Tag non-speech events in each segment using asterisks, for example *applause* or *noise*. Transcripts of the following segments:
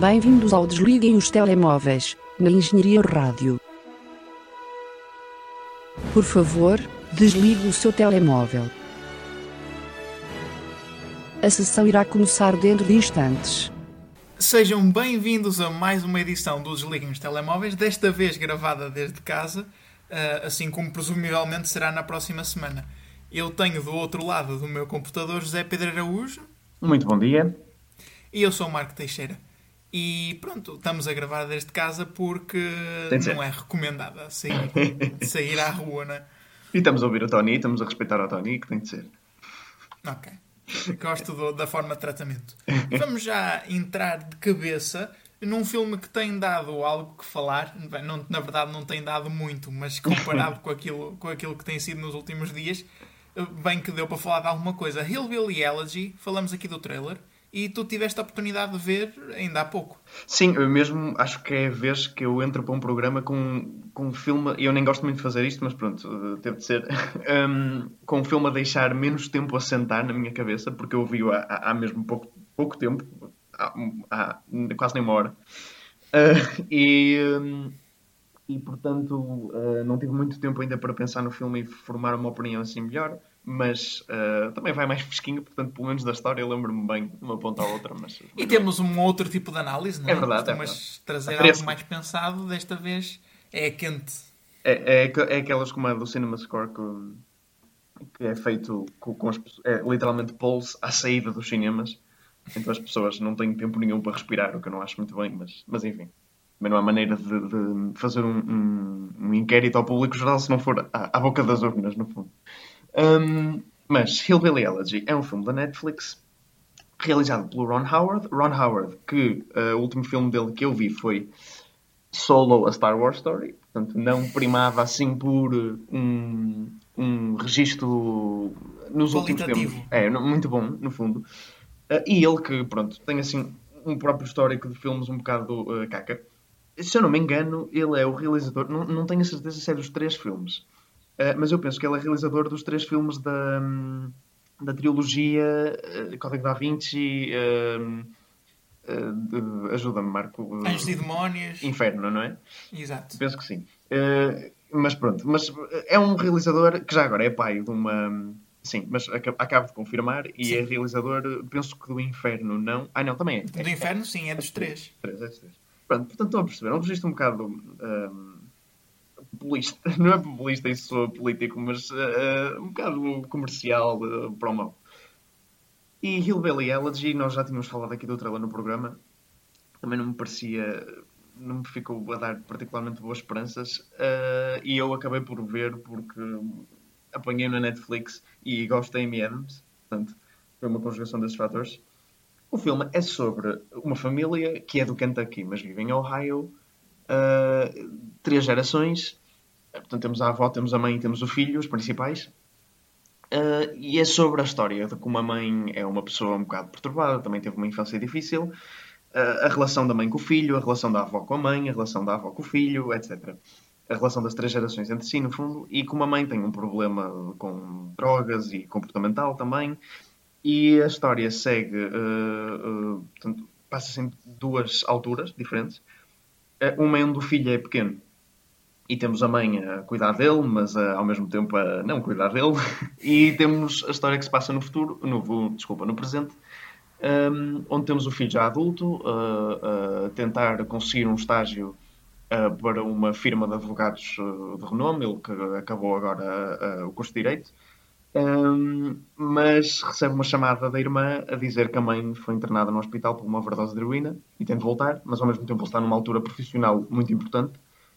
Bem-vindos ao Desliguem os Telemóveis, na Engenharia Rádio. Por favor, desligue o seu telemóvel. A sessão irá começar dentro de instantes. Sejam bem-vindos a mais uma edição do Desliguem os Telemóveis, desta vez gravada desde casa, eh, assim como presumivelmente será na próxima semana. Eu tenho do outro lado do meu computador José Pedro Araújo Muito bom dia. e eu sou o Marco Teixeira. E pronto, estamos a gravar desde casa porque não é recomendada sair, *laughs* sair à rua, né? E estamos a ouvir o Tony, estamos a respeitar o Tony, que tem de ser. Ok. Gosto do- da forma de tratamento. Vamos já entrar de cabeça num filme que tem dado algo que falar. Bem, não- na verdade, não tem dado muito, mas comparado com aquilo, com aquilo que tem sido nos últimos dias, bem que deu para falar de alguma coisa. Hillbilly Elegy, falamos aqui do trailer, e tu tiveste a oportunidade de ver ainda há pouco. Sim, eu mesmo acho que é a vez que eu entro para um programa com, com um filme, eu nem gosto muito de fazer isto, mas pronto, teve de ser, *laughs* um, com um filme a deixar menos tempo a sentar na minha cabeça, porque eu vi-o há há mesmo pouco, pouco tempo, há, há quase nem uma hora. Uh, *laughs* e, um, e portanto uh, não tive muito tempo ainda para pensar no filme e formar uma opinião assim melhor, mas uh, também vai mais fresquinho, portanto, pelo menos da história, eu lembro-me bem de uma ponta à outra. Mas, E temos um outro tipo de análise, não é? É verdade, é Costumas verdade. trazer algo mais pensado, desta vez é quente. É, é, é aquelas como a do Cinema Score que, que é feito com, com as é literalmente polls à saída dos cinemas, então as pessoas não têm tempo nenhum para respirar, o que eu não acho muito bem, mas, mas enfim. Também não há maneira de, de fazer um, um, um inquérito ao público geral se não for à, à boca das urnas, no fundo. Um, mas Hillbilly Elegy é um filme da Netflix realizado pelo Ron Howard. Ron Howard, que eh, o último filme dele que eu vi foi Solo, a Star Wars Story. Portanto, não primava assim por eh, um, um registro nos últimos tempos. É, muito bom, no fundo. Eh, e ele que, pronto, tem assim um próprio histórico de filmes um bocado eh, caca. Se eu não me engano, ele é o realizador, não, não tenho a certeza se é dos três filmes, eh, mas eu penso que ele é realizador dos três filmes da, hum, da trilogia eh, Código da Vinci. hum, eh, de- Ajuda-me, Marco. Anjos e Demónios. Inferno, não é? Exato. Penso que sim. Mas pronto, mas é um realizador que já agora é pai de uma. Sim, mas aca- acabo de confirmar e Sim. é realizador, penso que do Inferno, não. Ah, não, também é. Do Inferno, sim, é dos três. Três, é dos três. Pronto, portanto, estão a perceber. É um registro um bocado. hum, populista. *laughs* Não é populista, isso sou político, mas eh, um bocado comercial uh, para o mal. E Hillbilly Elegy, nós já tínhamos falado aqui do trailer no programa. Também não me parecia. Não me ficou a dar particularmente boas esperanças. eh, e eu acabei por ver porque apanhei na Netflix e gosto da Amy Adams. Portanto, foi uma conjugação desses fatores. O filme é sobre uma família que é do Kentucky, mas vive em Ohio. Uh, três gerações. Portanto, temos a avó, temos a mãe e temos o filho, os principais. Uh, e é sobre a história de como a mãe é uma pessoa um bocado perturbada, também teve uma infância difícil. Uh, a relação da mãe com o filho, a relação da avó com a mãe, a relação da avó com o filho, etc. A relação das três gerações entre si, no fundo. E como a mãe tem um problema com drogas e comportamental também. E a história segue, uh, portanto, passa-se em duas alturas diferentes. Uma é onde o filho é pequeno e temos a mãe a cuidar dele, mas uh, ao mesmo tempo a não cuidar dele. *laughs* E temos a história que se passa no futuro, no, desculpa, no presente, um, onde temos o filho já adulto uh, a tentar conseguir um estágio uh, para uma firma de advogados uh, de renome, ele que acabou agora o curso de Direito. Um, mas recebe uma chamada da irmã a dizer que a mãe foi internada no hospital por uma overdose de heroína e tem de voltar, mas ao mesmo tempo ele está numa altura profissional muito importante,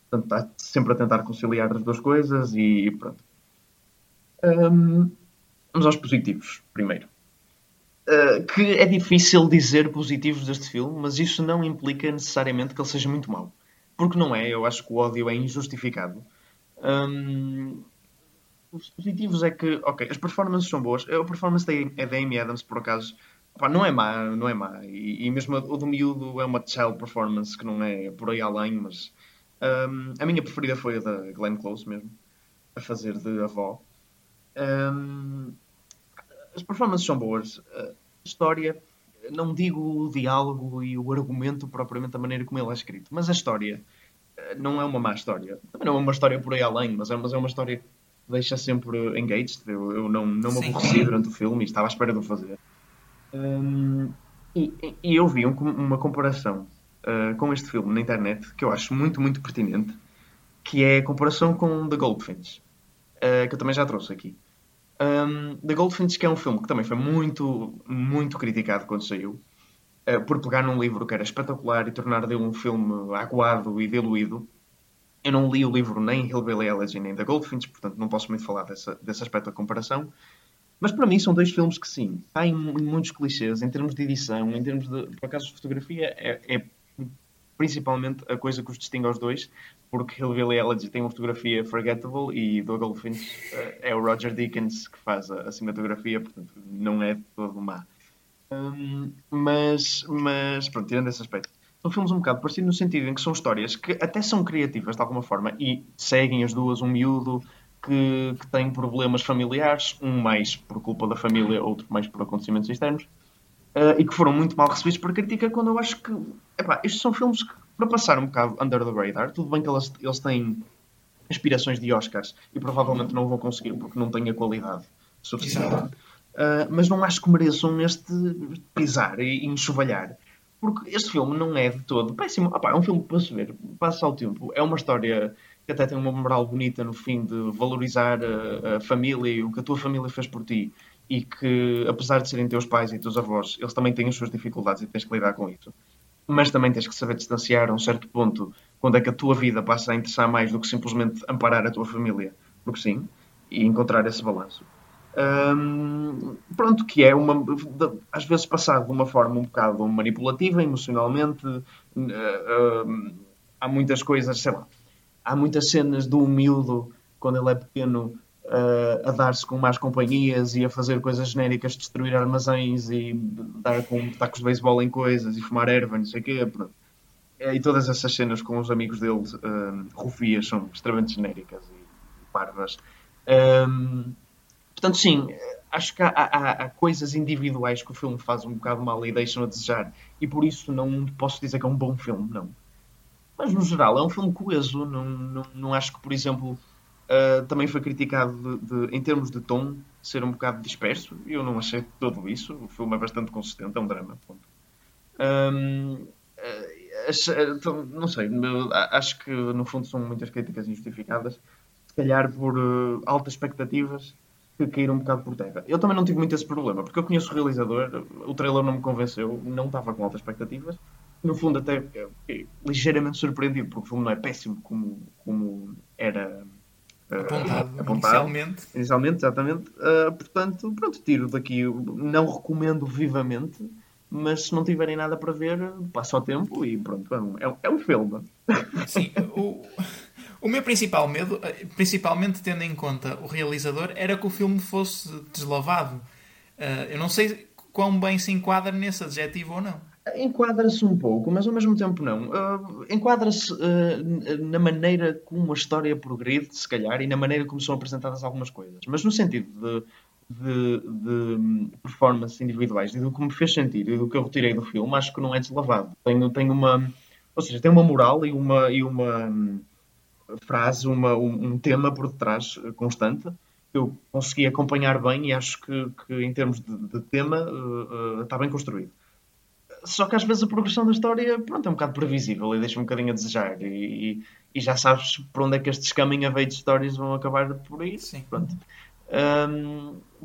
portanto está sempre a tentar conciliar as duas coisas e, pronto. Um, vamos aos positivos, primeiro. Uh, que é difícil dizer positivos deste filme, mas isso não implica necessariamente que ele seja muito mau. Porque não é, eu acho que o ódio é injustificado. Um, os positivos é que, ok, as performances são boas. A performance da, é da Amy Adams, por acaso, não é má, não é má. E, e mesmo o do miúdo é uma child performance que não é por aí além, mas um, a minha preferida foi a da Glenn Close mesmo, a fazer de avó. Um, as performances são boas. A história não digo o diálogo e o argumento propriamente da maneira como ele é escrito, mas a história eh, não é uma má história. Também não é uma história por aí além, mas é, mas é uma história que deixa sempre engaged. Eu, eu não, não me aborreci durante o filme e estava à espera de o fazer. Um, e, e, eu vi um, uma comparação uh, com este filme na internet que eu acho muito, muito pertinente, que é a comparação com The Goldfinch, uh, que eu também já trouxe aqui. Um, The Goldfinch, que é um filme que também foi muito, muito criticado quando saiu, uh, por pegar num livro que era espetacular e tornar dele um filme aguado e diluído. Eu não li o livro nem Hillbilly Elegy nem The Goldfinch, portanto não posso muito falar dessa, desse aspecto da comparação. Mas para mim são dois filmes que sim, têm muitos clichês em termos de edição, em termos de. Por acaso, de fotografia é, é principalmente a coisa que os distingue aos dois, porque Hillbilly Elegy tem uma fotografia forgettable e do Goldfinch uh, é o Roger Deakins que faz a, a cinematografia, portanto não é todo má. Um, mas, mas, pronto, tirando esse aspecto. São filmes um bocado parecidos no sentido em que são histórias que até são criativas de alguma forma e seguem as duas, um miúdo que, que tem problemas familiares, um mais por culpa da família, outro mais por acontecimentos externos, uh, e que foram muito mal recebidos por crítica quando eu acho que, epá, estes são filmes que para passar um bocado under the radar. Tudo bem que eles, eles têm aspirações de Oscars e provavelmente não vão conseguir porque não têm a qualidade suficiente. Uh, mas não acho que mereçam este pisar e, enxovalhar. Porque este filme não é de todo péssimo. é um filme para se ver, passa ao tempo. É uma história que até tem uma moral bonita no fim de valorizar a, a, família e o que a tua família fez por ti. E que, apesar de serem teus pais e teus avós, eles também têm as suas dificuldades e tens que lidar com isso mas também tens que saber distanciar a um certo ponto quando é que a tua vida passa a interessar mais do que simplesmente amparar a tua família, porque sim, e encontrar esse balanço. Hum, pronto, que é uma às vezes passado de uma forma um bocado manipulativa emocionalmente. Uh, há muitas coisas, sei lá, há muitas cenas do miúdo quando ele é pequeno uh, a dar-se com más companhias e a fazer coisas genéricas, destruir armazéns e dar com tacos de beisebol em coisas e fumar erva, não sei o quê. É, e todas essas cenas com os amigos dele, uh, rufias, são extremamente genéricas e parvas. Um, portanto, sim, acho que há, há, há, coisas individuais que o filme faz um bocado mal e deixam a desejar, e por isso não posso dizer que é um bom filme, não. Mas no geral é um filme coeso, não, não, não acho que, por exemplo, Uh, também foi criticado de, de, em termos de tom ser um bocado disperso. Eu não achei tudo isso. O filme é bastante consistente, é um drama. Um, uh, uh, não sei, acho que no fundo são muitas críticas injustificadas, se calhar por uh, altas expectativas que caíram um bocado por terra. Eu também não tive muito esse problema, porque eu conheço o realizador, o trailer não me convenceu, não estava com altas expectativas. No fundo, até fiquei ligeiramente surpreendido, porque o filme não é péssimo como, como era apontado, uh, apontado inicialmente. Inicialmente, exatamente. Uh, portanto, pronto, tiro daqui. Não recomendo vivamente, mas se não tiverem nada para ver, passa o tempo e pronto, é um, é um filme. Sim, o, o meu principal medo, principalmente tendo em conta o realizador, era que o filme fosse deslavado. Uh, eu não sei quão bem se enquadra nesse adjetivo ou não. Enquadra-se um pouco, mas ao mesmo tempo não. Uh, Enquadra-se uh, na maneira como a história progride, se calhar, e na maneira como são apresentadas algumas coisas. Mas no sentido de, de, de performance individuais e do que me fez sentir e do que eu retirei do filme, acho que não é deslavado. Tem, tem uma. Ou seja, tem uma moral e uma, e uma um, frase, uma, um, um, tema por detrás constante. Eu consegui acompanhar bem e acho que, que em termos de, de tema, uh, está bem construído só que às vezes a progressão da história pronto, é um bocado previsível e deixa um bocadinho a desejar. E, e já sabes por onde é que estes of age stories vão acabar por aí. Sim. Pronto.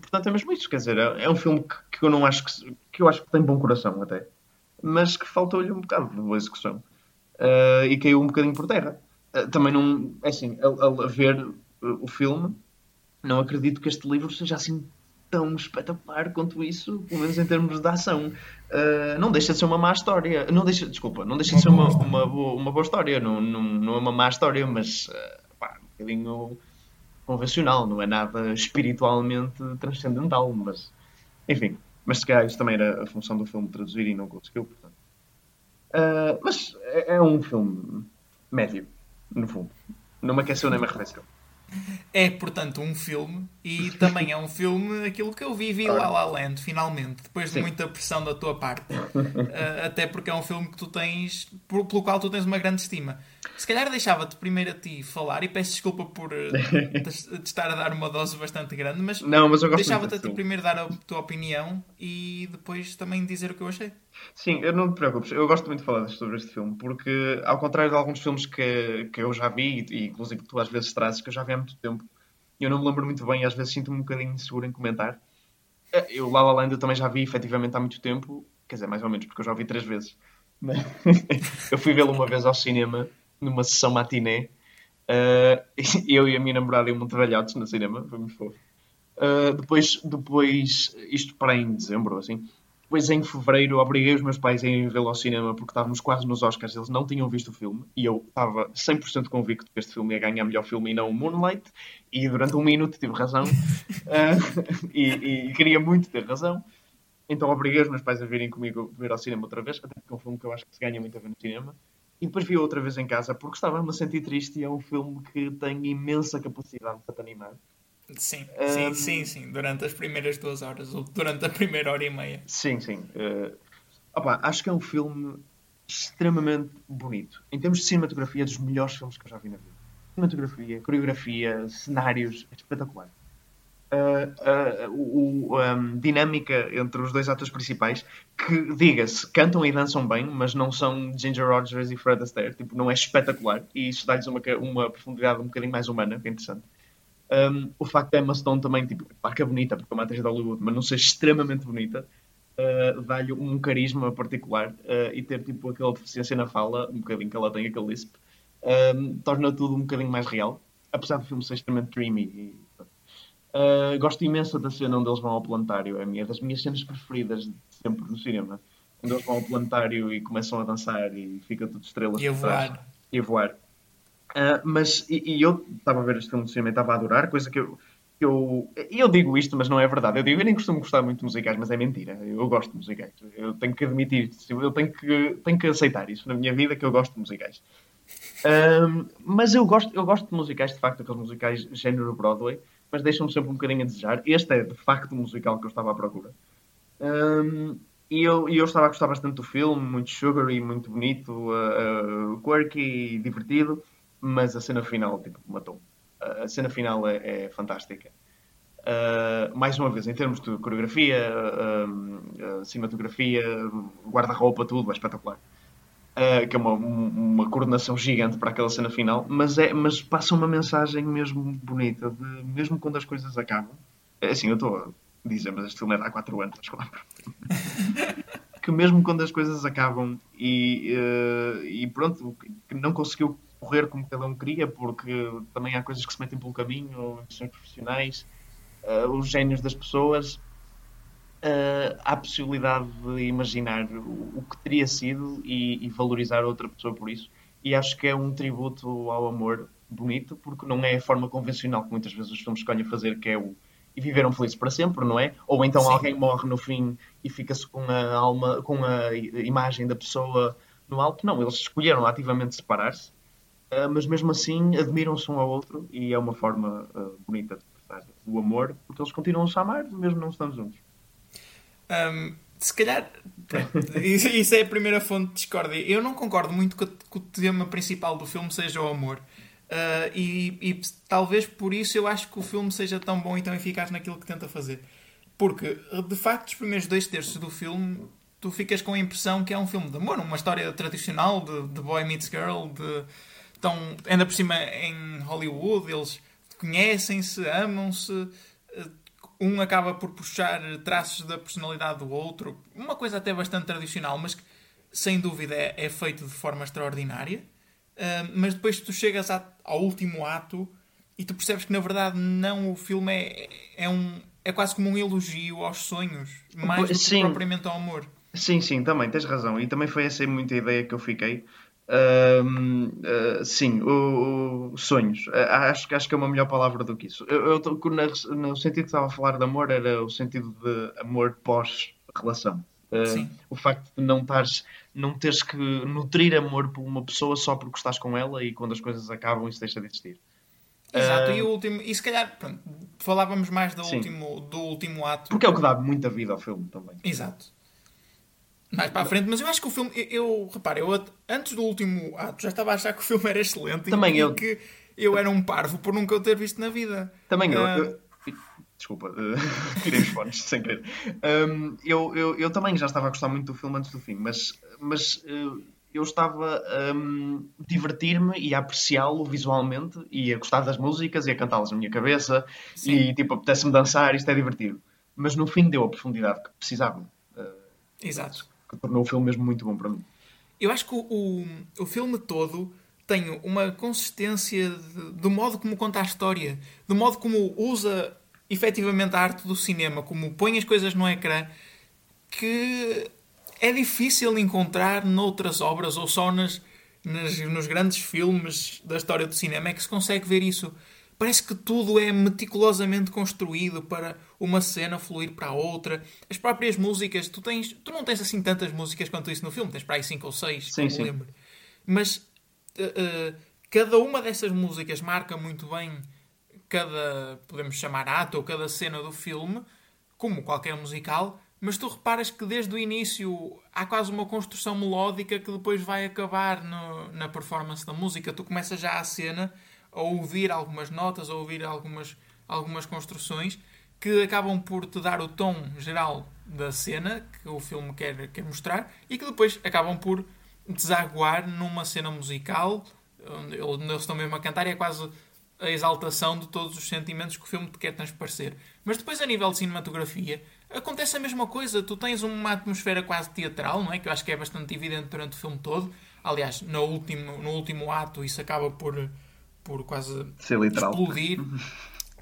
Portanto, é mesmo isso. Quer dizer, é, é um filme que, que, eu não acho que, que eu acho que tem bom coração até, mas que faltou-lhe um bocado de boa execução uh, e caiu um bocadinho por terra. Uh, também não. É assim, a, a ver o filme, não acredito que este livro seja assim tão espetacular quanto isso, pelo menos em termos de ação. Uh, não deixa de ser uma má história. Não deixa, desculpa, não deixa de ser uma, uma, boa, uma boa história. Não, não, não é uma má história, mas uh, pá, um bocadinho convencional, não é nada espiritualmente transcendental. Mas, enfim, mas se calhar isso também era a função do filme traduzir e não conseguiu, portanto. Uh, mas é, é, um filme médio, no fundo. Não me aqueceu nem me arrefeceu. É, portanto, um filme E também é um filme, aquilo que eu vi, vi La La Land, finalmente, depois de Sim. muita pressão da tua parte. Uh, até porque é um filme que tu tens, por- pelo qual tu tens uma grande estima. Se calhar deixava-te primeiro a ti falar, e peço desculpa por uh, *laughs* te, estar a dar uma dose bastante grande, mas Não, mas deixava-te a ti primeiro dar a tua opinião e depois também dizer o que eu achei. Sim, eu não te preocupes, eu gosto muito de falar sobre este filme, porque ao contrário de alguns filmes que, que eu já vi, e inclusive que tu às vezes trazes, que eu já vi há muito tempo, eu não me lembro muito bem e às vezes sinto-me um bocadinho inseguro em comentar. Eh, Eu La La Land eu também já vi efetivamente há muito tempo, quer dizer, mais ou menos, porque eu já vi três vezes. *laughs* Eu fui vê-lo uma vez ao cinema, numa sessão matiné, eh, *laughs* eu e a minha namorada iam muito velhotes no cinema, foi muito fofo. Uh, depois, depois, isto para em dezembro, assim. Depois, em fevereiro, obriguei os meus pais a irem vê-lo ao cinema porque estávamos quase nos Oscars. Eles não tinham visto o filme e eu estava 100% convicto que este filme ia ganhar melhor filme e não o Moonlight. E durante um minuto tive razão Uh, *laughs* *laughs* e, e queria muito ter razão. Então, obriguei os meus pais a virem comigo ver ao cinema outra vez, até porque é um filme que eu acho que se ganha muito a ver no cinema. E depois vi outra vez em casa porque estava-me a sentir triste e é um filme que tem imensa capacidade para te animar. Sim, Um, sim, sim, sim. Durante as primeiras duas horas, ou durante a primeira hora e meia. Sim, sim. Uh, opa, acho que é um filme extremamente bonito. Em termos de cinematografia, é dos melhores filmes que eu já vi na vida. Cinematografia, coreografia, cenários, é espetacular. Uh, uh, o, o, um, dinâmica entre os dois atores principais, que, diga-se, cantam e dançam bem, mas não são Ginger Rogers e Fred Astaire. Tipo, não é espetacular. E isso dá-lhes uma, uma profundidade um bocadinho mais humana, que é interessante. Um, o facto de Emma Stone também, tipo, claro que é bonita, porque é uma atriz de Hollywood, mas não ser extremamente bonita, uh, dá-lhe um carisma particular uh, e ter, tipo, aquela deficiência na fala, um bocadinho que ela tem, aquele lisp, um, torna tudo um bocadinho mais real, apesar do filme ser extremamente dreamy. E, uh, gosto imenso da cena onde eles vão ao planetário, é minha, das minhas cenas preferidas de sempre no cinema. Quando eles vão ao planetário e começam a dançar e fica tudo estrelas E a voar. E a voar. Uh, mas, e, e eu estava a ver este filme de cinema e estava a adorar, coisa que eu, eu. Eu digo isto, mas não é verdade. Eu digo, eu nem costumo gostar muito de musicais, mas é mentira. Eu gosto de musicais. Eu tenho que admitir isso. Eu tenho que, tenho que aceitar isso na minha vida, que eu gosto de musicais. Mas eu gosto, eu gosto de musicais, de facto, aqueles musicais género Broadway, mas deixam-me sempre um bocadinho a desejar. Este é, de facto, o musical que eu estava à procura. E eu, eu estava a gostar bastante do filme, muito sugary, muito bonito, uh, uh, quirky e divertido, mas a cena final, tipo, matou. A cena final é, é fantástica. Uh, mais uma vez, em termos de coreografia, uh, uh, cinematografia, guarda-roupa, tudo, é espetacular. Que é uma, uma coordenação gigante para aquela cena final, mas, é, mas passa uma mensagem mesmo bonita, de, mesmo quando as coisas acabam. É assim, eu estou a dizer, mas este filme é de há 4 anos, acho *laughs* que mesmo quando as coisas acabam e, uh, e pronto, que não conseguiu correr como cada um queria, porque também há coisas que se metem pelo caminho, questões profissionais, uh, os génios das pessoas, uh, há a possibilidade de imaginar o, o que teria sido e, e, valorizar outra pessoa por isso. E acho que é um tributo ao amor bonito, porque não é a forma convencional que muitas vezes os filmes escolhem fazer, que é o e viveram felizes para sempre, não é? Ou então Sim. alguém morre no fim e fica-se com a alma, com a imagem da pessoa no alto. Não, eles escolheram ativamente separar-se, uh, mas mesmo assim admiram-se um ao outro e é uma forma uh, bonita de expressar o amor, porque eles continuam-se a amar, mesmo não estando juntos. Um, se calhar, *laughs* isso, isso é a primeira fonte de discórdia. Eu não concordo muito que, que o tema principal do filme seja o amor. Uh, e, e, talvez por isso eu acho que o filme seja tão bom e tão eficaz naquilo que tenta fazer. Porque, de facto, os primeiros dois terços do filme, tu ficas com a impressão que é um filme de amor, uma história tradicional de, de boy meets girl, de, tão, ainda por cima em Hollywood, eles conhecem-se, amam-se, um acaba por puxar traços da personalidade do outro, uma coisa até bastante tradicional, mas que sem dúvida é, é feito de forma extraordinária. Uh, mas depois tu chegas a, ao último ato e tu percebes que na verdade não o filme é, é, um, é quase como um elogio aos sonhos, mais do que propriamente ao amor. Sim, sim, também tens razão. E também foi essa muita ideia que eu fiquei. Uh, uh, sim, o, o sonhos. acho, acho que é uma melhor palavra do que isso. Eu, eu, na, no sentido que estava a falar de amor, era o sentido de amor pós-relação. Uh, o facto de não estares, não teres que nutrir amor por uma pessoa só porque estás com ela e quando as coisas acabam isso deixa de existir. Exato, Ah, e o último, e se calhar, pronto, falávamos mais do Sim. último, do último ato. Porque é o que dá muita vida ao filme também. Exato. Mais para a frente, mas eu acho que o filme, eu, eu repara, eu antes do último ato já estava a achar que o filme era excelente Também e, eu. que eu era um parvo por nunca o ter visto na vida. Também eu. Ah, eu- Desculpa, eh, *laughs* tirei os fones sem querer. Um, eu, eu, eu também já estava a gostar muito do filme antes do fim, mas, mas eh, eu estava a um, divertir-me e a apreciá-lo visualmente e a gostar das músicas e a cantá-las na minha cabeça Sim. e tipo, apetece-me dançar, isto é divertido. Mas no fim deu a profundidade que precisava, eh, Exato. Que tornou o filme mesmo muito bom para mim. Eu acho que o, o, filme todo tem uma consistência de- do modo como conta a história, do modo como usa efetivamente a arte do cinema, como põe as coisas no ecrã, que é difícil encontrar noutras obras ou só nas, nas- nos grandes filmes da história do cinema é que se consegue ver isso. Parece que tudo é meticulosamente construído para uma cena fluir para a outra. As próprias músicas, tu, tens, tu não tens assim tantas músicas quanto isso no filme, tens para aí 5 ou 6, Sim, me sim. lembro. Mas uh, uh, cada uma dessas músicas marca muito bem cada, podemos chamar ato ou cada cena do filme, como qualquer musical, mas tu reparas que desde o início há quase uma construção melódica que depois vai acabar no- na performance da música. Tu começas já a cena a ouvir algumas notas, a ouvir algumas, algumas construções que acabam por te dar o tom geral da cena que o filme quer, quer mostrar e que depois acabam por desaguar numa cena musical onde eles estão mesmo a cantar e é quase a exaltação de todos os sentimentos que o filme te quer transparecer. Mas depois, a nível de cinematografia, acontece a mesma coisa. Tu tens uma atmosfera quase teatral, não é? Que eu acho que é bastante evidente durante o filme todo. Aliás, no último, no último ato, isso acaba por, por quase Ser literal. explodir.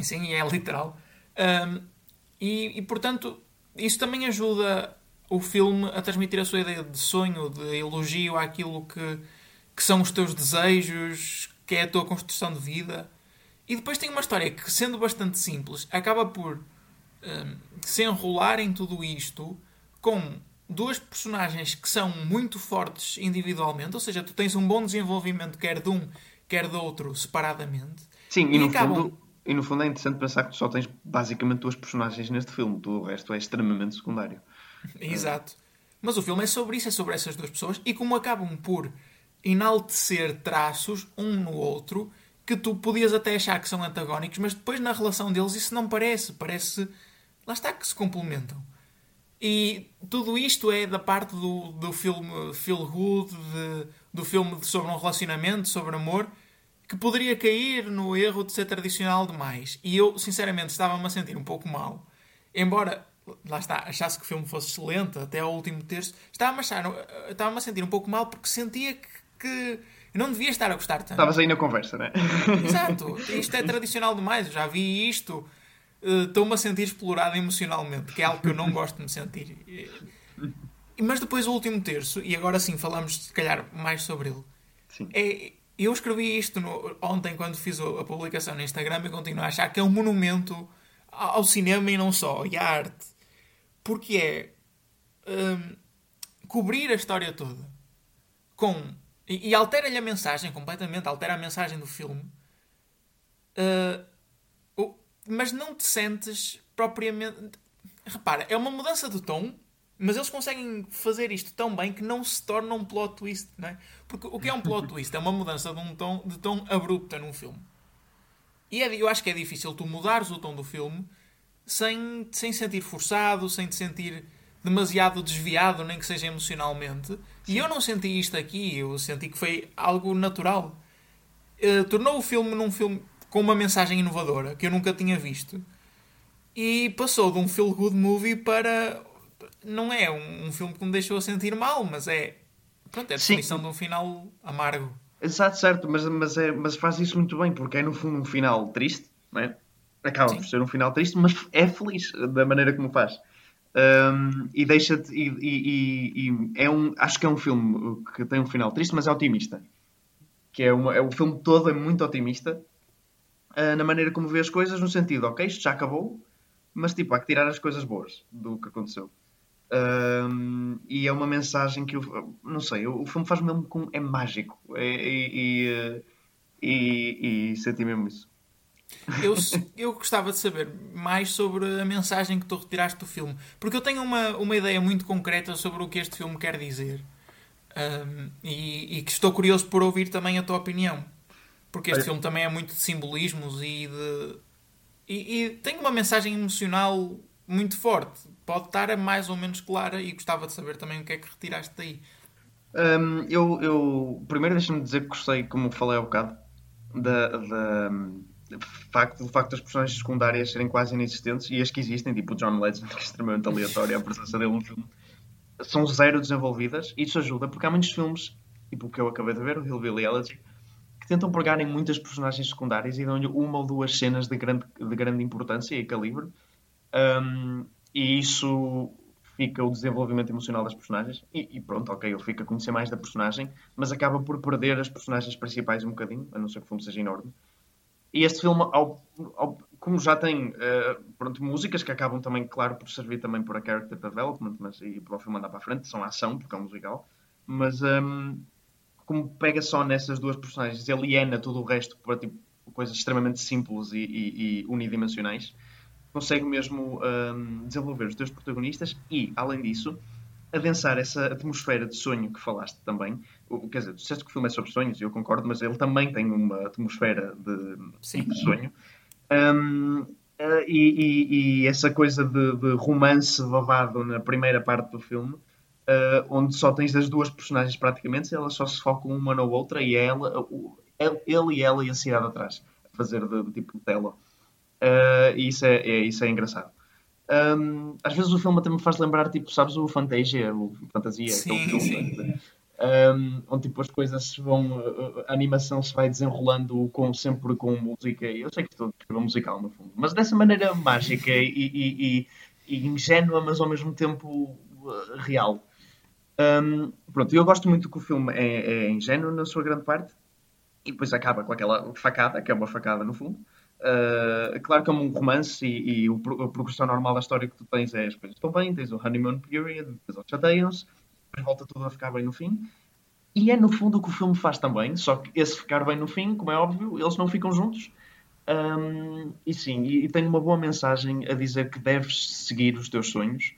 Sim, é literal. Ahm, e, e, portanto, isso também ajuda o filme a transmitir a sua ideia de sonho, de elogio àquilo que, que são os teus desejos, que é a tua construção de vida. E depois tem uma história que, sendo bastante simples, acaba por hum, se enrolar em tudo isto com duas personagens que são muito fortes individualmente, ou seja, tu tens um bom desenvolvimento quer de um, quer do outro separadamente. Sim, e, E no, acabam- fundo, e no fundo é interessante pensar que tu só tens basicamente duas personagens neste filme, tudo o resto é extremamente secundário. *laughs* Exato. Mas o filme é sobre isso, é sobre essas duas pessoas e como acabam por enaltecer traços um no outro que tu podias até achar que são antagónicos, mas depois na relação deles isso não parece. Parece. Lá está que se complementam. E tudo isto é da parte do, do filme Feel Good, de- do filme de- sobre um relacionamento, sobre amor, que poderia cair no erro de ser tradicional demais. E eu, sinceramente, estava-me a sentir um pouco mal. Embora, lá está, achasse que o filme fosse excelente até ao último terço, estava-me a, achar- estava-me a sentir um pouco mal porque sentia que, que não devia estar a gostar tanto. Estavas aí na conversa, não é? *laughs* Exato, isto é tradicional demais. Eu já vi isto, eh, estou-me a sentir explorado emocionalmente, que é algo que eu não gosto de me sentir. Mas depois o último terço, e agora sim falamos se calhar mais sobre ele. Sim. É, eu escrevi isto no- ontem quando fiz a publicação no Instagram e continuo a achar que é um monumento ao cinema e não só, e à arte. Porque é hum, cobrir a história toda com. E, e altera-lhe a mensagem completamente, altera a mensagem do filme. Uh, mas não te sentes propriamente. Repara, é uma mudança de tom, mas eles conseguem fazer isto tão bem que não se torna um plot twist, não é? Porque o que é um plot twist? É uma mudança de um tom, de tom abrupta num filme. E é- eu acho que é difícil tu mudares o tom do filme sem te sem sentir forçado, sem te sentir demasiado desviado, nem que seja emocionalmente. E eu não senti isto aqui, eu senti que foi algo natural. Eh, tornou o filme num filme com uma mensagem inovadora que eu nunca tinha visto e passou de um feel good movie para não é um, um filme que me deixou a sentir mal, mas é pronto, é a Sim. definição de um final amargo. Exato, certo, mas, mas, é, mas faz isso muito bem, porque é no fundo um final triste, não é? Acaba Sim. por ser um final triste, mas é feliz da maneira como faz. Um, e deixa-te. E, e- e- e é um, acho que é um filme que tem um final triste, mas é otimista. Que é, uma, é o filme todo é muito otimista uh, na maneira como vê as coisas, no sentido, ok, isto já acabou, mas tipo, há que tirar as coisas boas do que aconteceu. Um, e é uma mensagem que eu não sei, o, filme faz mesmo com. é mágico. É- E, e, e, e senti mesmo isso. Eu, *laughs* eu gostava de saber mais sobre a mensagem que tu retiraste do filme. Porque eu tenho uma, uma ideia muito concreta sobre o que este filme quer dizer. Um, e, e, que estou curioso por ouvir também a tua opinião. Porque este filme também é muito de simbolismos e de. E, e, tem uma mensagem emocional muito forte. Pode estar mais ou menos clara e gostava de saber também o que é que retiraste daí. Um, eu, eu, primeiro deixa-me dizer que gostei, como falei há bocado, da, da, facto, do facto das personagens secundárias serem quase inexistentes e as que existem, tipo o John Legend, *laughs* que é extremamente aleatório a presença dele no filme, são zero desenvolvidas e isso ajuda porque há muitos filmes, tipo o que eu acabei de ver, o Hillbilly Elegy, que tentam pegar em muitas personagens secundárias e dão-lhe uma ou duas cenas de grande, de grande importância e calibre. Um, e isso fica o desenvolvimento emocional das personagens e, e, pronto, ok, ele fica a conhecer mais da personagem, mas acaba por perder as personagens principais um bocadinho, a não ser que o filme seja enorme. E este filme, ao, ao, como já tem uh, pronto, músicas que acabam também, claro, por servir também para character development mas, e para o filme andar para a frente, são ação, porque é um musical, mas um, ehm, como pega só nessas duas personagens, aliena todo o resto para tipo, coisas extremamente simples e, e, e unidimensionais, consegue mesmo um, desenvolver os dois protagonistas e, além disso, adensar essa atmosfera de sonho que falaste também. Quer dizer, disseste que o filme é sobre sonhos, e eu concordo, mas ele também tem uma atmosfera de, de sonho. Um, eh, e, e, e, essa coisa de, de, romance babado na primeira parte do filme, uh, onde só tens as duas personagens praticamente, elas só se focam uma na outra e é ela, ele e ela e a cidade atrás, a fazer de, de tipo tela. Uh, e isso é, é, isso é engraçado. Um, às vezes o filme até me faz lembrar, tipo, sabes, o Fantasia, o Fantasia, sim, filme um, onde tipo, as coisas vão, a animação se vai desenrolando com, sempre com música. Eu sei que estou a musical no fundo, mas dessa maneira mágica e, e, e, e ingênua, mas ao mesmo tempo uh, real. Um, pronto, eu gosto muito que o filme é, é ingênuo na sua grande parte e depois acaba com aquela facada, que é uma facada no fundo. Uh, claro que é um romance e, e o, a progressão normal da história que tu tens é as coisas estão bem, tens o honeymoon period, depois eles chateiam-se, depois volta tudo a ficar bem no fim. E é no fundo o que o filme faz também, só que esse ficar bem no fim, como é óbvio, eles não ficam juntos. Um, e sim, e, e tem uma boa mensagem a dizer que deves seguir os teus sonhos.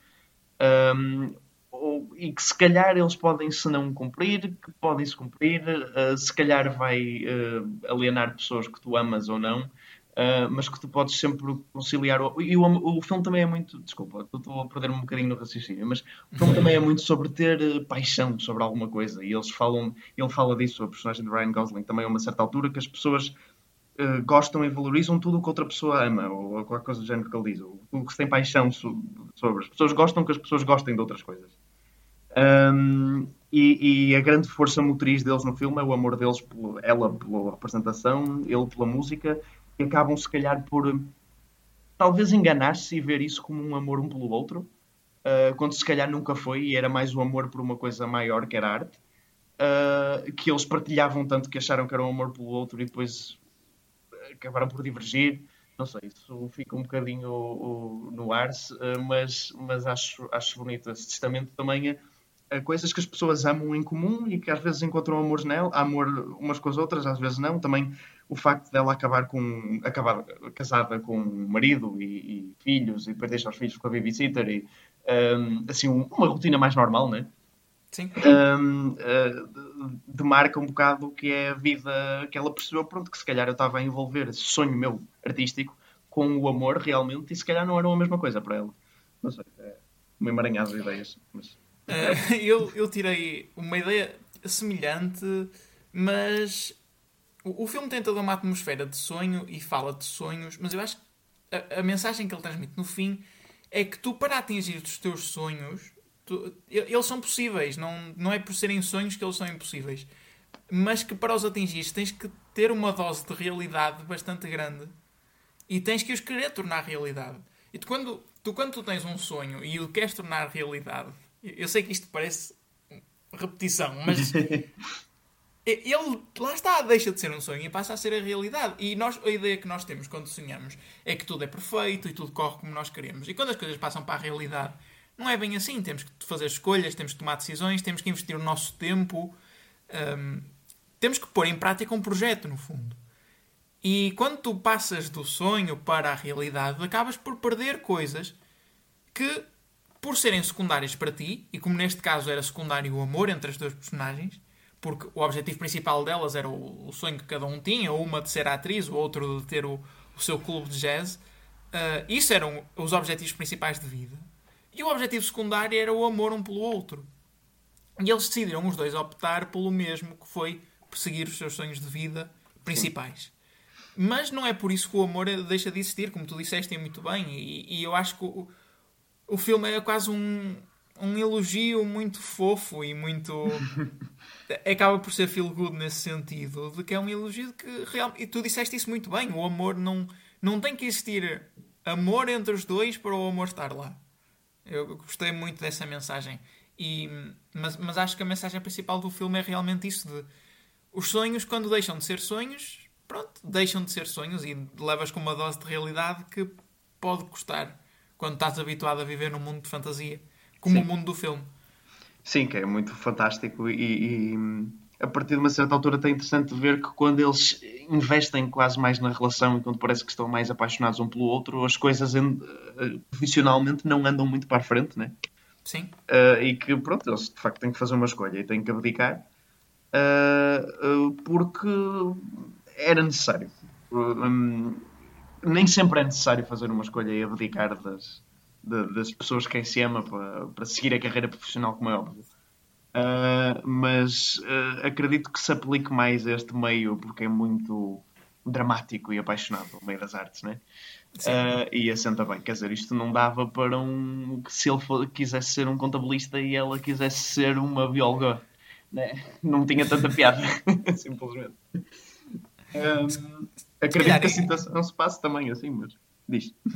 Um, ou, e que se calhar eles podem se não cumprir, que podem se cumprir, uh, se calhar vai uh, alienar pessoas que tu amas ou não, Uh, mas que tu podes sempre conciliar. O, e o, o filme também é muito. Desculpa, estou a perder um bocadinho no raciocínio, mas o filme também é muito sobre ter uh, paixão sobre alguma coisa. E eles falam. Ele fala disso, a personagem de Ryan Gosling, também a uma certa altura, que as pessoas uh, gostam e valorizam tudo o que outra pessoa ama, ou qualquer coisa do género que ele diz, ou tudo que se tem paixão sobre. As pessoas gostam que as pessoas gostem de outras coisas. Um, e, e, a grande força motriz deles no filme é o amor deles, por ela pela representação, ele pela música acabam se calhar por talvez enganar-se e ver isso como um amor um pelo outro, uh, quando se calhar nunca foi e era mais o amor por uma coisa maior que era arte, uh, que eles partilhavam tanto que acharam que era um amor pelo outro e depois acabaram por divergir. Não sei, isso fica um bocadinho uh, no ar, mas, mas acho, acho bonito esse testamento também coisas que as pessoas amam em comum e que às vezes encontram amores nela, amor umas com as outras, às vezes não. Também o facto dela acabar com acabar casada com um marido e, e filhos e depois deixar os filhos com a babysitter e um, assim uma rotina mais normal, né? Sim. Um, uh, demarca um bocado o que é a vida que ela percebeu, pronto, que se calhar eu estava a envolver esse sonho meu artístico com o amor realmente e se calhar não era a mesma coisa para ela. Não sei, é uma emaranhada de ideias. Mas... Uh, eu, eu tirei uma ideia semelhante, mas o, o filme tem toda uma atmosfera de sonho e fala de sonhos, mas eu acho que a, a mensagem que ele transmite no fim é que tu, para atingir os teus sonhos, tu, eles são possíveis. Não, não é por serem sonhos que eles são impossíveis. Mas que para os atingir tens que ter uma dose de realidade bastante grande. E tens que os querer tornar realidade. E tu, quando, tu, quando tu tens um sonho e o queres tornar realidade, eu sei que isto parece repetição, mas *laughs* ele lá está, deixa de ser um sonho e passa a ser a realidade. E nós, a ideia que nós temos quando sonhamos é que tudo é perfeito e tudo corre como nós queremos. E quando as coisas passam para a realidade, não é bem assim. Temos que fazer escolhas, temos que tomar decisões, temos que investir o nosso tempo, um, temos que pôr em prática um projeto, no fundo. E quando tu passas do sonho para a realidade, acabas por perder coisas que, por serem secundárias para ti, e como neste caso era secundário o amor entre as duas personagens, porque o objetivo principal delas era o, sonho que cada um tinha, uma de ser atriz, o outro de ter o, o seu clube de jazz. Uh, isso eram os objetivos principais de vida. E o objetivo secundário era o amor um pelo outro. E eles decidiram os dois optar pelo mesmo, que foi perseguir os seus sonhos de vida principais. Mas não é por isso que o amor deixa de existir, como tu disseste muito bem. E, e eu acho que o, o filme é quase um, um elogio muito fofo e muito. *laughs* acaba por ser feel good nesse sentido, de que é um elogio que realmente. E tu disseste isso muito bem: o amor não, não tem que existir amor entre os dois para o amor estar lá. Eu gostei muito dessa mensagem. E, mas, mas acho que a mensagem principal do filme é realmente isso: de os sonhos, quando deixam de ser sonhos, pronto, deixam de ser sonhos e levas com uma dose de realidade que pode custar quando estás habituado a viver num mundo de fantasia, como Sim. o mundo do filme. Sim, que é muito fantástico e, e, a partir de uma certa altura é interessante ver que quando eles investem quase mais na relação e quando parece que estão mais apaixonados um pelo outro, as coisas uh, profissionalmente não andam muito para a frente, né? Sim. Uh, e que, pronto, eles de facto têm que fazer uma escolha e têm que abdicar uh, porque era necessário. Um, nem sempre é necessário fazer uma escolha e abdicar das, das pessoas que quem se ama para, para seguir a carreira profissional, como é óbvio. Uh, mas uh, acredito que se aplique mais a este meio porque é muito dramático e apaixonado, o meio das artes, né? Uh, e assenta bem. Quer dizer, isto não dava para um. Se ele for, quisesse ser um contabilista e ela quisesse ser uma bióloga, né? não tinha tanta piada, *laughs* simplesmente. Um, acredito que a situação se passe também assim, mas diz. *laughs*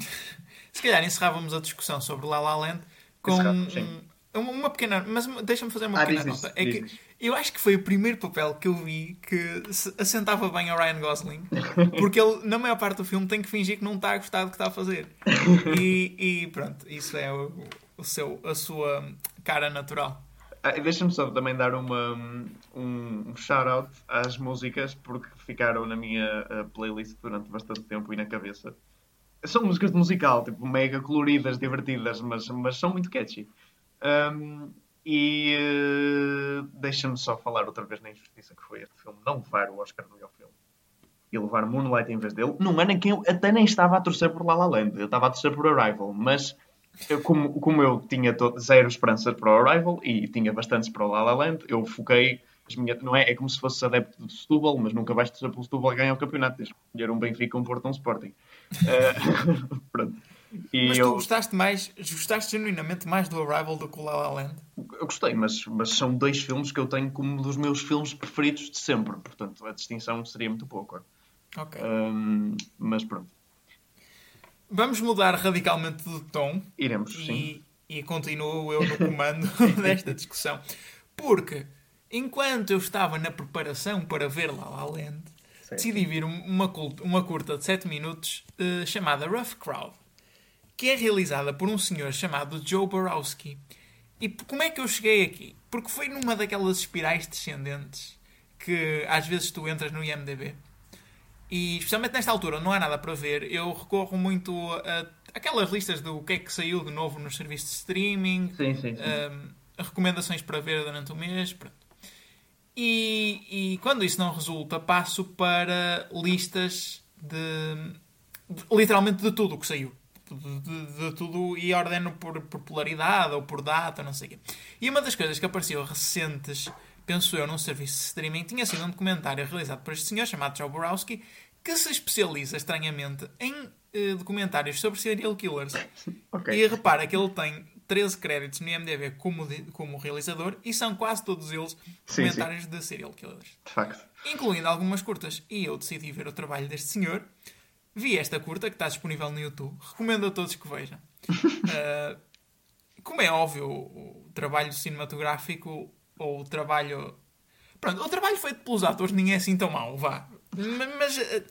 Se calhar encerrávamos a discussão sobre La La Land com um, uma pequena. Mas deixa-me fazer uma ah, pequena nota. É que eu acho que foi o primeiro papel que eu vi que assentava bem ao Ryan Gosling, *laughs* porque ele, na maior parte do filme, tem que fingir que não está a gostar do que está a fazer. *laughs* E, e pronto, isso é o, o seu, a sua cara natural. Ah, Deixa-me só também dar uma, um, um shout-out às músicas, porque ficaram na minha uh, playlist durante bastante tempo e na cabeça. São músicas de musical, tipo, mega coloridas, divertidas, mas, mas são muito catchy. Um, e uh, deixa-me só falar outra vez na injustiça que foi este filme não levar o Oscar do melhor filme e levar Moonlight em vez dele, num ano em que eu até nem estava a torcer por La La Land, eu estava a torcer por Arrival, mas eu, como, como eu tinha zero esperança para o Arrival e tinha bastantes para o La La Land, eu foquei as minhas, não é, é como se fosse adepto do Setúbal, mas nunca vais torcer pelo Setúbal ganhar o campeonato, tens que escolher um Benfica, um Porto, um Sporting. Uh, *laughs* pronto. E mas tu eu... gostaste mais, gostaste genuinamente mais do Arrival do que o La La Land? Eu gostei, mas, mas são dois filmes que eu tenho como dos meus filmes preferidos de sempre, portanto a distinção seria muito pouco. Ok. Um, mas pronto. Vamos mudar radicalmente de tom. Iremos, e, sim. E continuo eu no comando *laughs* desta discussão. Porque, enquanto eu estava na preparação para ver La La Land, certo. decidi vir uma, uma curta de 7 minutos uh, chamada Rough Crowd, que é realizada por um senhor chamado Joe Borowski. E como é que eu cheguei aqui? Porque foi numa daquelas espirais descendentes que às vezes tu entras no IMDB e especialmente nesta altura não há nada para ver, eu recorro muito a, aquelas listas do que é que saiu de novo nos serviços de streaming, sim, sim, sim. Um, recomendações para ver durante o mês. E, e, quando isso não resulta, passo para listas de, de literalmente de tudo o que saiu. De, de, de, tudo e ordeno por popularidade ou por data, não sei o quê. E uma das coisas que apareceu recentes penso eu, num serviço de streaming, tinha sido um documentário realizado por este senhor chamado Joe Borowski, que se especializa estranhamente em uh, documentários sobre serial killers. *laughs* Okay. E repara que ele tem 13 créditos no IMDb como, de, como realizador e são quase todos eles documentários sim, sim. de serial killers. De facto. Incluindo algumas curtas. E eu decidi ver o trabalho deste senhor. Vi esta curta que está disponível no YouTube. Recomendo a todos que vejam. uh, *laughs* como é óbvio, o trabalho cinematográfico ou o trabalho. Pronto, o trabalho feito pelos atores nem é assim tão mau, vá. Mas eh,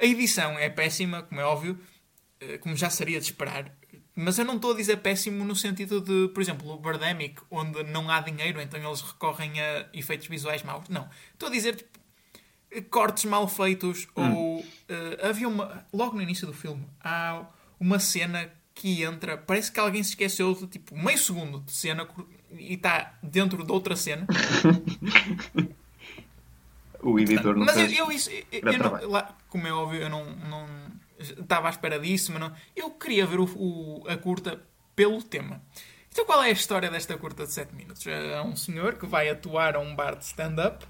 a edição é péssima, como é óbvio, eh, como já seria de esperar. Mas eu não estou a dizer péssimo no sentido de, por exemplo, o Birdemic, onde não há dinheiro, então eles recorrem a efeitos visuais maus. Não. Estou a dizer, tipo, cortes mal feitos ou eh, havia uma logo no início do filme há uma cena que entra parece que alguém se esqueceu de tipo meio segundo de cena e está dentro de outra cena. *laughs* O editor não mas eu, eu isso eu, não, lá, como é óbvio eu não, não estava à espera disso mas não, eu queria ver o, o- a curta pelo tema. Então qual é a história desta curta de 7 minutos? É um senhor que vai atuar a um bar de stand-up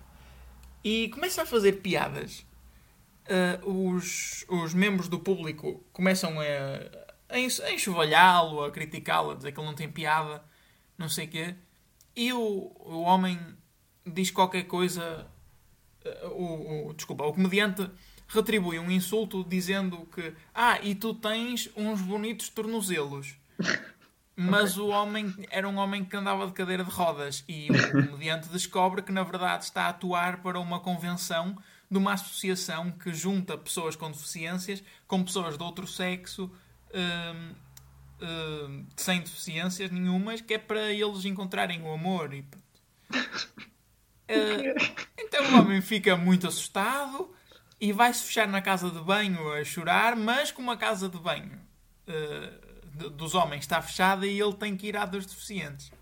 e começa a fazer piadas. Uh, os, os membros do público começam a, a enxovalhá-lo, a criticá-lo, a dizer que ele não tem piada, não sei o quê. E o, o homem diz qualquer coisa. uh, o, o- desculpa, o comediante retribui um insulto dizendo que Ah, e tu tens uns bonitos tornozelos. *laughs* Mas o homem era um homem que andava de cadeira de rodas e o comediante descobre que na verdade está a atuar para uma convenção de uma associação que junta pessoas com deficiências com pessoas de outro sexo hum, hum, sem deficiências nenhumas, que é para eles encontrarem o amor. E. *laughs* Eh, então o homem fica muito assustado e vai-se fechar na casa de banho a chorar, mas como a casa de banho de- dos homens está fechada e ele tem que ir à dos deficientes.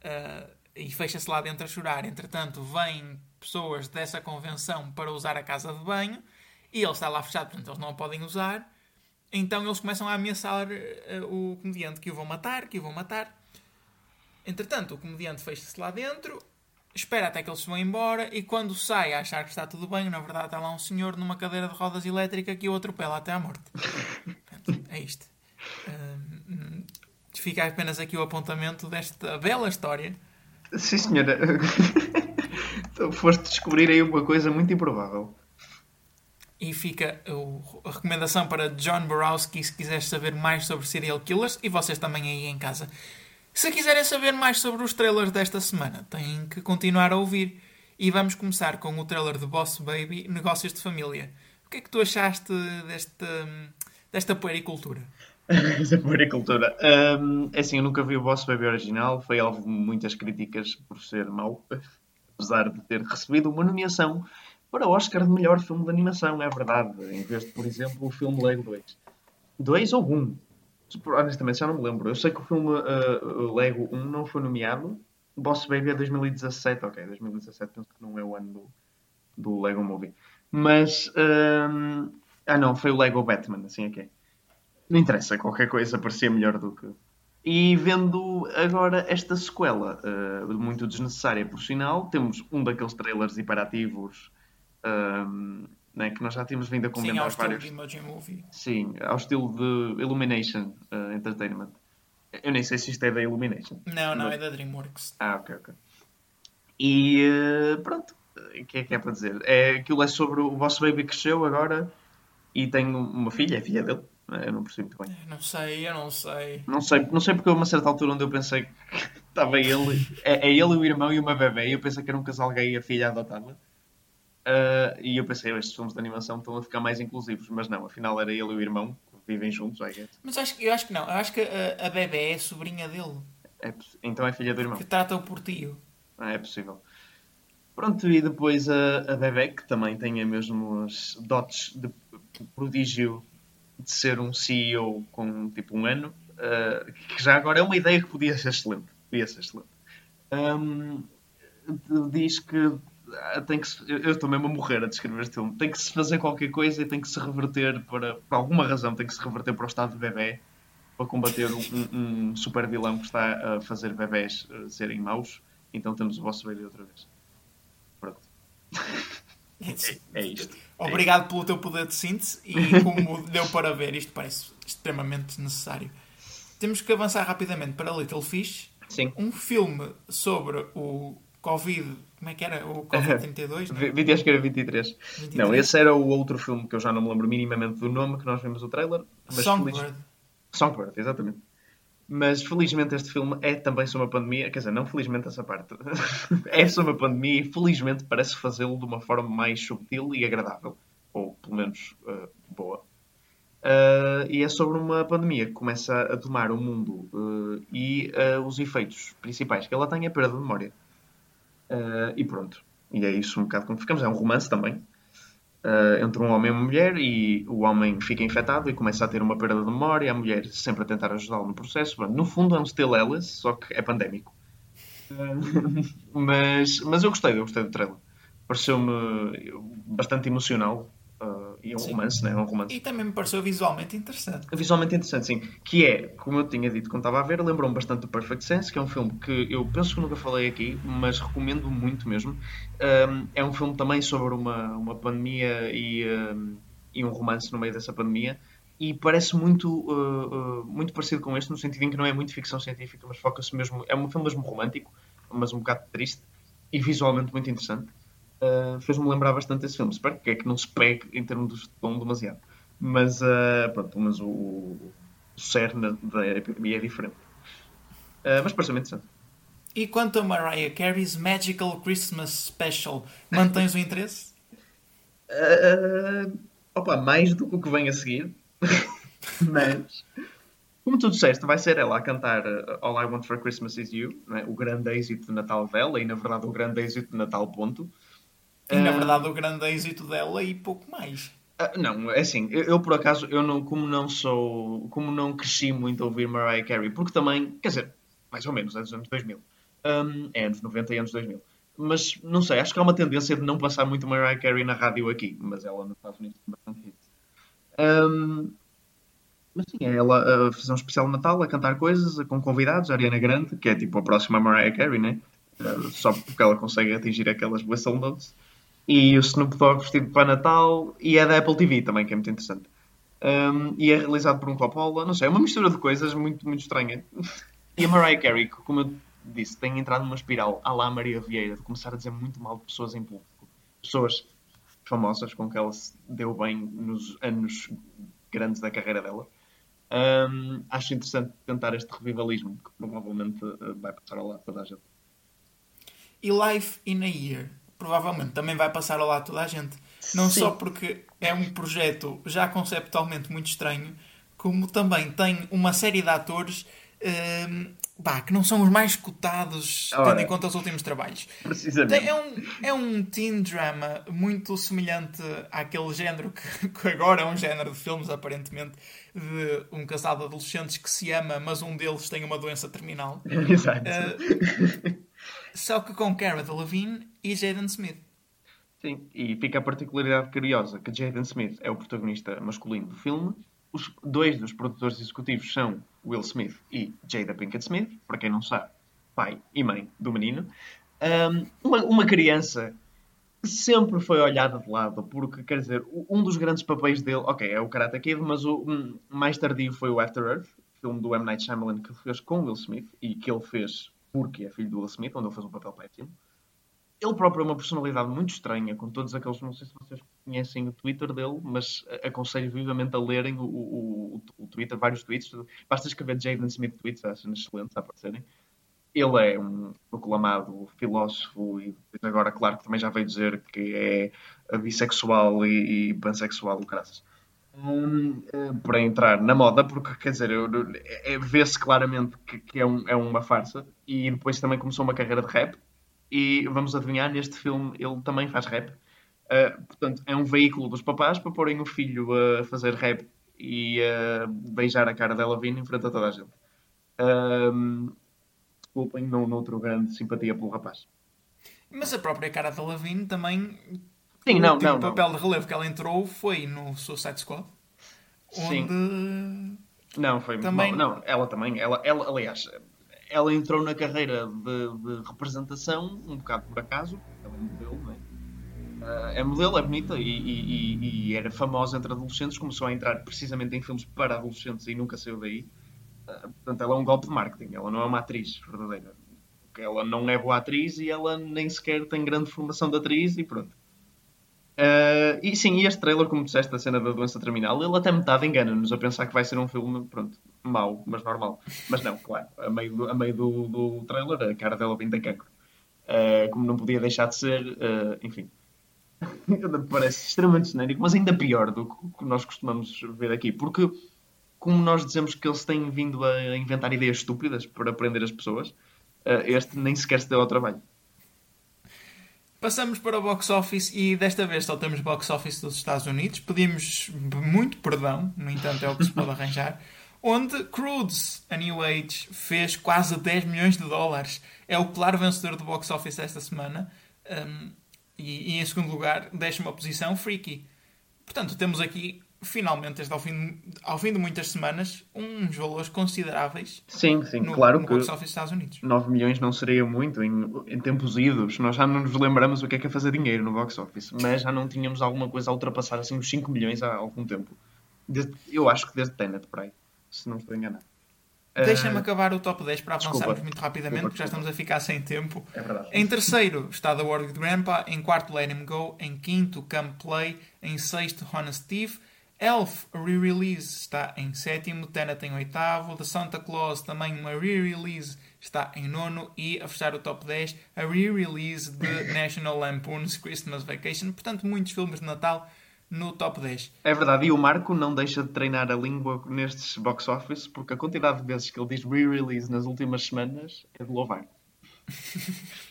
Eh, e fecha-se lá dentro a chorar. Entretanto, vêm pessoas dessa convenção para usar a casa de banho e ele está lá fechado, portanto eles não a podem usar. Então eles começam a ameaçar eh, o comediante que o vão matar, que o vão matar. Entretanto, o comediante fecha-se lá dentro, espera até que eles vão embora e quando sai a achar que está tudo bem, na verdade está lá um senhor numa cadeira de rodas elétrica que o atropela até à morte. Portanto, é isto. Hum, fica apenas aqui o apontamento desta bela história. Sim, senhora. *laughs* Então, Foste descobrir aí uma coisa muito improvável. E fica a recomendação para John Borowski se quiseres saber mais sobre serial killers e vocês também aí em casa. Se quiserem saber mais sobre os trailers desta semana, têm que continuar a ouvir. E vamos começar com o trailer de Boss Baby Negócios de Família. O que é que tu achaste desta, desta puericultura? *laughs* Essa puericultura. Hum, é assim, eu nunca vi o Boss Baby original. Foi alvo de muitas críticas por ser mau. *laughs* Apesar de ter recebido uma nomeação para o Oscar de melhor filme de animação, é verdade. Em vez de, por exemplo, o filme Lego 2. 2 ou 1? Honestamente, já não me lembro. Eu sei que o filme uh, Lego 1 não foi nomeado. Boss Baby é 2017. Ok, 2017 penso que não é o ano do, do Lego Movie. Mas... hum, ah não, foi o Lego Batman, assim é que é. Não interessa, qualquer coisa parecia melhor do que. E vendo agora esta sequela, eh, muito desnecessária por sinal, temos um daqueles trailers hiperativos ehm, né, que nós já tínhamos vindo a Sim, comentar ao estilo vários. de Emoji Movie. Sim, ao estilo de Illumination eh, Entertainment. Eu nem sei se isto é da Illumination. Não, não, Mas- é da DreamWorks. Ah, ok, ok. E eh, pronto, o que é que é para dizer? É, aquilo é sobre o vosso baby que cresceu agora e tem uma filha, é filha dele. Eu não percebi muito bem. Eu Não sei, eu não sei. Não sei, não sei porque houve uma certa altura onde eu pensei *laughs* que estava ele, é, é ele, o irmão e uma bebê, e eu pensei que era um casal gay e a filha adotada. Ah, e eu pensei, estes filmes de animação estão a ficar mais inclusivos, mas não, afinal era ele e o irmão, que vivem juntos, I guess. Mas acho, eu acho que não. Eu acho que a, a bebê é sobrinha dele. É então é filha do irmão. Que trata-o por tio. Ah, é possível. Pronto, e depois a, a bebê, que também tem as mesmas dotes de prodígio de ser um CEO com tipo um ano, ah, que já agora é uma ideia que podia ser excelente. Podia ser excelente. Ahm, diz que tem que eu eu estou mesmo a morrer a descrever este filme. Tem que se fazer qualquer coisa e tem que se reverter para, por alguma razão, tem que se reverter para o estado de bebê para combater um, um, super vilão que está a fazer bebés ah, serem maus. Então temos o vosso baby outra vez. Pronto. É isto. Obrigado pelo teu poder de síntese e como *laughs* deu para ver, isto parece extremamente necessário. Temos que avançar rapidamente para Little Fish, Sim. um filme sobre o Covid. Como é que era? O *laughs* Covid-32? não é? Vi- vi- acho que era 23. 23. Não, esse era o outro filme que eu já não me lembro minimamente do nome, que nós vimos o trailer. Mas Songbird. feliz- Songbird, exatamente. Mas felizmente este filme é também sobre uma pandemia, quer dizer, não felizmente essa parte. *laughs* é sobre uma pandemia e felizmente parece fazê-lo de uma forma mais subtil e agradável. Ou pelo menos uh, boa. Uh, e é sobre uma pandemia que começa a tomar o mundo uh, e os efeitos principais que ela tem é perda de memória. Uh, e pronto. E é isso um bocado como ficamos. É um romance também. Uh, entre um homem e uma mulher e o homem fica infectado e começa a ter uma perda de memória, a mulher sempre a tentar ajudá-lo no processo. no fundo é um Still Alice, só que é pandémico. Uh, *laughs* mas, mas eu gostei, eu gostei do trailer. Pareceu-me bastante emocional Uh, e é um sim. romance, né? É um romance. E também me pareceu visualmente interessante. Visualmente interessante, sim. Que é, como eu tinha dito quando estava a ver, lembrou-me bastante do Perfect Sense, que é um filme que eu penso que nunca falei aqui, mas recomendo muito mesmo. Um, é um filme também sobre uma, uma pandemia e, um, e um romance no meio dessa pandemia. E parece muito, uh, uh, muito parecido com este, no sentido em que não é muito ficção científica, mas foca-se mesmo. É um filme mesmo romântico, mas um bocado triste e visualmente muito interessante uh, fez-me lembrar bastante desse filme. Espero que é que não se pegue em termos de tom demasiado. Mas, uh, pronto, mas o, o cerne da epidemia é diferente. Uh, mas parece-me interessante. E quanto a Mariah Carey's Magical Christmas Special, mantens o interesse? Uh, *laughs* opa, mais do que o que vem a seguir. *laughs* mas, como tu disseste, vai ser ela a cantar All I Want for Christmas Is You, é? o grande êxito de Natal dela, e na verdade o grande êxito de Natal, ponto. E na verdade o grande êxito dela e pouco mais. Uh, não, é assim, eu, eu, por acaso, eu não, como não sou, como não cresci muito a ouvir Mariah Carey, porque também, quer dizer, mais ou menos, é dos anos 2000, um, é anos 90 e anos 2000. Mas, não sei, acho que há uma tendência de não passar muito Mariah Carey na rádio aqui, mas ela nos Estados Unidos tem bastante hits. Um, mas sim, é ela a fazer um especial de Natal, a cantar coisas com convidados, a Ariana Grande, que é tipo a próxima Mariah Carey, né? Uh, só porque ela consegue atingir aquelas whistle notes e o Snoop Dogg vestido para Natal e é da Apple TV também, que é muito interessante. Um, e é realizado por um Coppola, não sei, é uma mistura de coisas muito, muito estranha. E a Mariah Carey, que, como eu disse, tem entrado numa espiral à lá Maria Vieira, de começar a dizer muito mal de pessoas em público. Pessoas famosas com que ela se deu bem nos anos grandes da carreira dela. Um, acho interessante tentar este revivalismo, que provavelmente uh, vai passar ao lado toda a gente. E Life in a Year? Provavelmente também vai passar ao lado toda a gente. Não Sim. só porque é um projeto já conceptualmente muito estranho, como também tem uma série de atores um, bah, que não são os mais cotados, Ora, tendo em conta os últimos trabalhos. Precisamente. É um, é um teen drama muito semelhante àquele género que, *laughs* que, agora é um género de filmes, aparentemente, de um casal de adolescentes que se ama, mas um deles tem uma doença terminal. *laughs* Exato. Uh, só que com Cara Delevingne e Jaden Smith. Sim, e fica a particularidade curiosa que Jaden Smith é o protagonista masculino do filme. Os dois dos produtores executivos são Will Smith e Jada Pinkett Smith, para quem não sabe, pai e mãe do menino. Um, uma, uma criança que sempre foi olhada de lado, porque, quer dizer, um dos grandes papéis dele, ok, é o Karate Kid, mas o um, mais tardio foi o After Earth, filme do M. Night Shyamalan que ele fez com Will Smith e que ele fez porque é filho do Will Smith, onde ele fez um papel péssimo. Ele próprio é uma personalidade muito estranha, com todos aqueles. Não sei se vocês conhecem o Twitter dele, mas aconselho vivamente a lerem o, o, o, o Twitter, vários tweets. Basta escrever Jaden Smith tweets, acham excelentes a aparecerem. Ele é um proclamado filósofo e agora, claro, que também já veio dizer que é bissexual e, e pansexual, graças. Um, eh, para entrar na moda, porque quer dizer, é, vê-se claramente que, que é, um, é, uma farsa. E depois também começou uma carreira de rap. E vamos adivinhar, neste filme ele também faz rap. Uh, portanto, é um veículo dos papás para porem o filho a fazer rap e a beijar a cara dela vindo em frente a toda a gente. Um, desculpem, não, não outro grande simpatia pelo rapaz. Mas a própria cara da Lavigne também Sim, não, não, o papel de relevo que ela entrou foi no Suicide Squad. Sim. Onde... Não, foi também... muito mal. Não, ela também. Ela, ela, aliás, ela entrou na carreira de, de representação um bocado por acaso. Ela é modelo, não é? Uh, é modelo, é bonita e, e, e, era famosa entre adolescentes. Começou a entrar precisamente em filmes para adolescentes e nunca saiu daí. Uh, portanto, ela é um golpe de marketing. Ela não é uma atriz verdadeira. Ela não é boa atriz e ela nem sequer tem grande formação de atriz e pronto. Uh, e sim, e este trailer, como disseste, da cena da doença terminal, ele até metade engana-nos a pensar que vai ser um filme, pronto, mau, mas normal. Mas não, claro, a meio do, a meio do, do trailer, a cara dela tem cancro. Uh, como não podia deixar de ser, uh, enfim. *laughs* Parece extremamente genérico, mas ainda pior do que nós costumamos ver aqui. Porque, como nós dizemos que eles têm vindo a inventar ideias estúpidas para aprender as pessoas, este nem sequer se deu ao trabalho. Passamos para o box office e desta vez só temos box office dos Estados Unidos. Pedimos muito perdão, no entanto é o que se pode *laughs* arranjar. Onde Crudes, a New Age, fez quase 10 milhões de dólares. É o claro vencedor do box office esta semana. Um, e, e, em segundo lugar, décima posição, Freaky. Portanto, temos aqui finalmente, ao fim, ao fim de muitas semanas, uns valores consideráveis sim, sim, no, claro no que box office dos Estados Unidos. 9 milhões não seria muito em, em, tempos idos. Nós já não nos lembramos o que é que é fazer dinheiro no box office, mas já não tínhamos alguma coisa a ultrapassar assim os 5 milhões há algum tempo. Desde, eu acho que desde Tenet, por aí, se não estou enganado. Deixa-me uh, acabar o top 10 para avançarmos desculpa, muito rapidamente, desculpa, porque já estamos a ficar sem tempo. É verdade. Em terceiro está The World Grandpa, em quarto Let Him Go, em quinto Come Play, em sexto Honest Thief, Elf, re-release, está em sétimo. Tenet em oitavo. The Santa Claus, também uma re-release, está em nono. E a fechar o top 10, a re-release de *laughs* National Lampoon's Christmas Vacation. Portanto, muitos filmes de Natal no top 10. É verdade, e o Marco não deixa de treinar a língua nestes box office, porque a quantidade de vezes que ele diz re-release nas últimas semanas é de louvar. *laughs*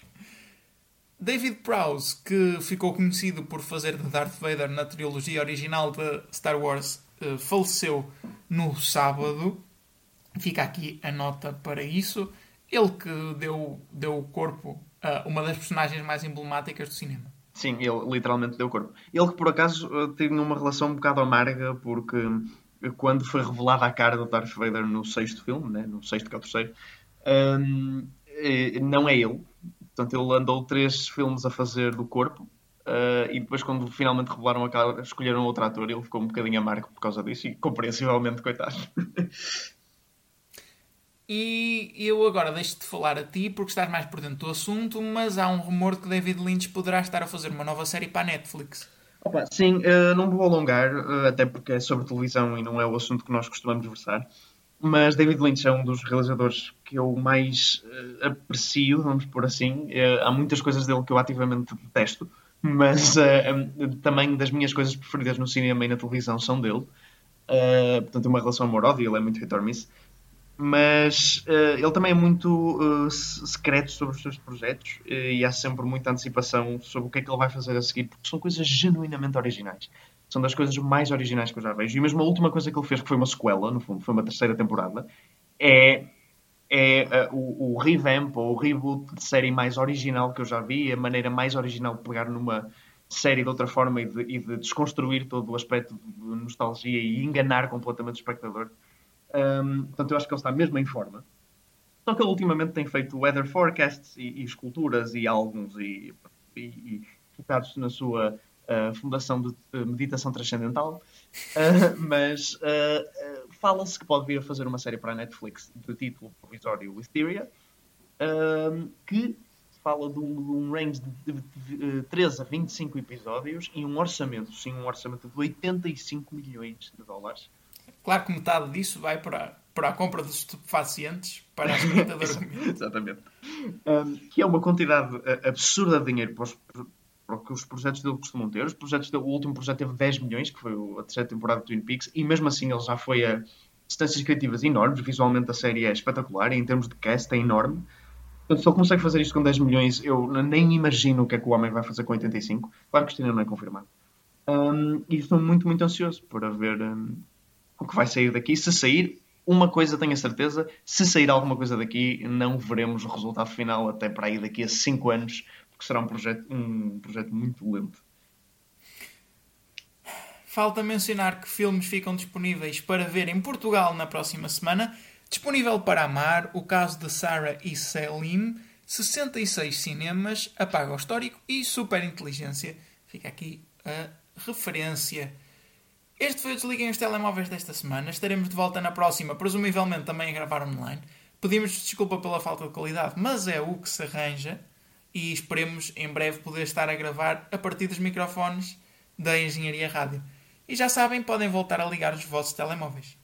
David Prowse, que ficou conhecido por fazer de Darth Vader na trilogia original de Star Wars, uh, faleceu no sábado. Fica aqui a nota para isso. Ele que deu, deu corpo a uma das personagens mais emblemáticas do cinema. Sim, ele literalmente deu corpo. Ele que por acaso eh, teve uma relação um bocado amarga, porque quando foi revelada a cara do Darth Vader no sexto filme, né, no sexto que é o terceiro, um, eh, não é ele, Portanto, ele andou três filmes a fazer do corpo uh, e depois, quando finalmente revelaram a cara, escolheram outro ator ele ficou um bocadinho amargo por causa disso e compreensivelmente, coitado. *laughs* E eu agora deixo-te falar a ti porque estás mais por dentro do assunto, mas há um rumor de que David Lynch poderá estar a fazer uma nova série para a Netflix. Opa, sim, uh, não vou alongar, uh, até porque é sobre televisão e não é o assunto que nós costumamos versar. Mas David Lynch é um dos realizadores que eu mais uh, aprecio, vamos por assim. Uh, há muitas coisas dele que eu ativamente detesto, mas uh, também das minhas coisas preferidas no cinema e na televisão são dele. portanto, uma relação amor-ódio, ele é muito hit or miss. Mas ele também é muito secreto sobre os seus projetos e há sempre muita antecipação sobre o que é que ele vai fazer a seguir, porque são coisas genuinamente originais. São das coisas mais originais que eu já vejo. E mesmo a última coisa que ele fez, que foi uma sequela, no fundo, foi uma terceira temporada, é, é uh, o, o revamp ou o reboot de série mais original que eu já vi, a maneira mais original de pegar numa série de outra forma e de, e de desconstruir todo o aspecto de nostalgia e enganar completamente o espectador. Um, portanto, eu acho que ele está mesmo em forma. Só que ele ultimamente tem feito weather forecasts e, e esculturas e álbuns e, e, e na sua a Fundação de Meditação Transcendental, uh, *laughs* mas uh, fala-se que pode vir a fazer uma série para a Netflix de título provisório Wisteria, que fala de um, de um range de, de, de, 13 a 25 episódios e um orçamento, sim, um orçamento de 85 milhões de dólares. Claro que metade disso vai para, para a compra de estupefacientes para a escrita *laughs* Exatamente. Um, que é uma quantidade absurda de dinheiro para os, para o que os projetos dele costumam ter. Os projetos dele, o último projeto teve 10 milhões, que foi a terceira temporada de Twin Peaks, e mesmo assim ele já foi a distâncias criativas enormes. Visualmente a série é espetacular, e em termos de cast é enorme. Portanto, se ele consegue fazer isto com 10 milhões, eu nem imagino o que é que o homem vai fazer com 85. Claro que isto ainda não é confirmado. Um, e estou muito, muito ansioso para ver um, o que vai sair daqui. Se sair, uma coisa tenho a certeza: se sair alguma coisa daqui, não veremos o resultado final até para aí daqui a 5 anos, porque será um projeto, um projeto muito lento. Falta mencionar que filmes ficam disponíveis para ver em Portugal na próxima semana. Disponível para amar, o caso de Sarah e Selim, 66 cinemas, Apaga o Histórico e Super Inteligência. Fica aqui a referência. Este foi o Desliguem os Telemóveis desta semana. Estaremos de volta na próxima, presumivelmente também a gravar online. Pedimos desculpa pela falta de qualidade, mas é o que se arranja e esperemos em breve poder estar a gravar a partir dos microfones da Engenharia Rádio. E já sabem, podem voltar a ligar os vossos telemóveis.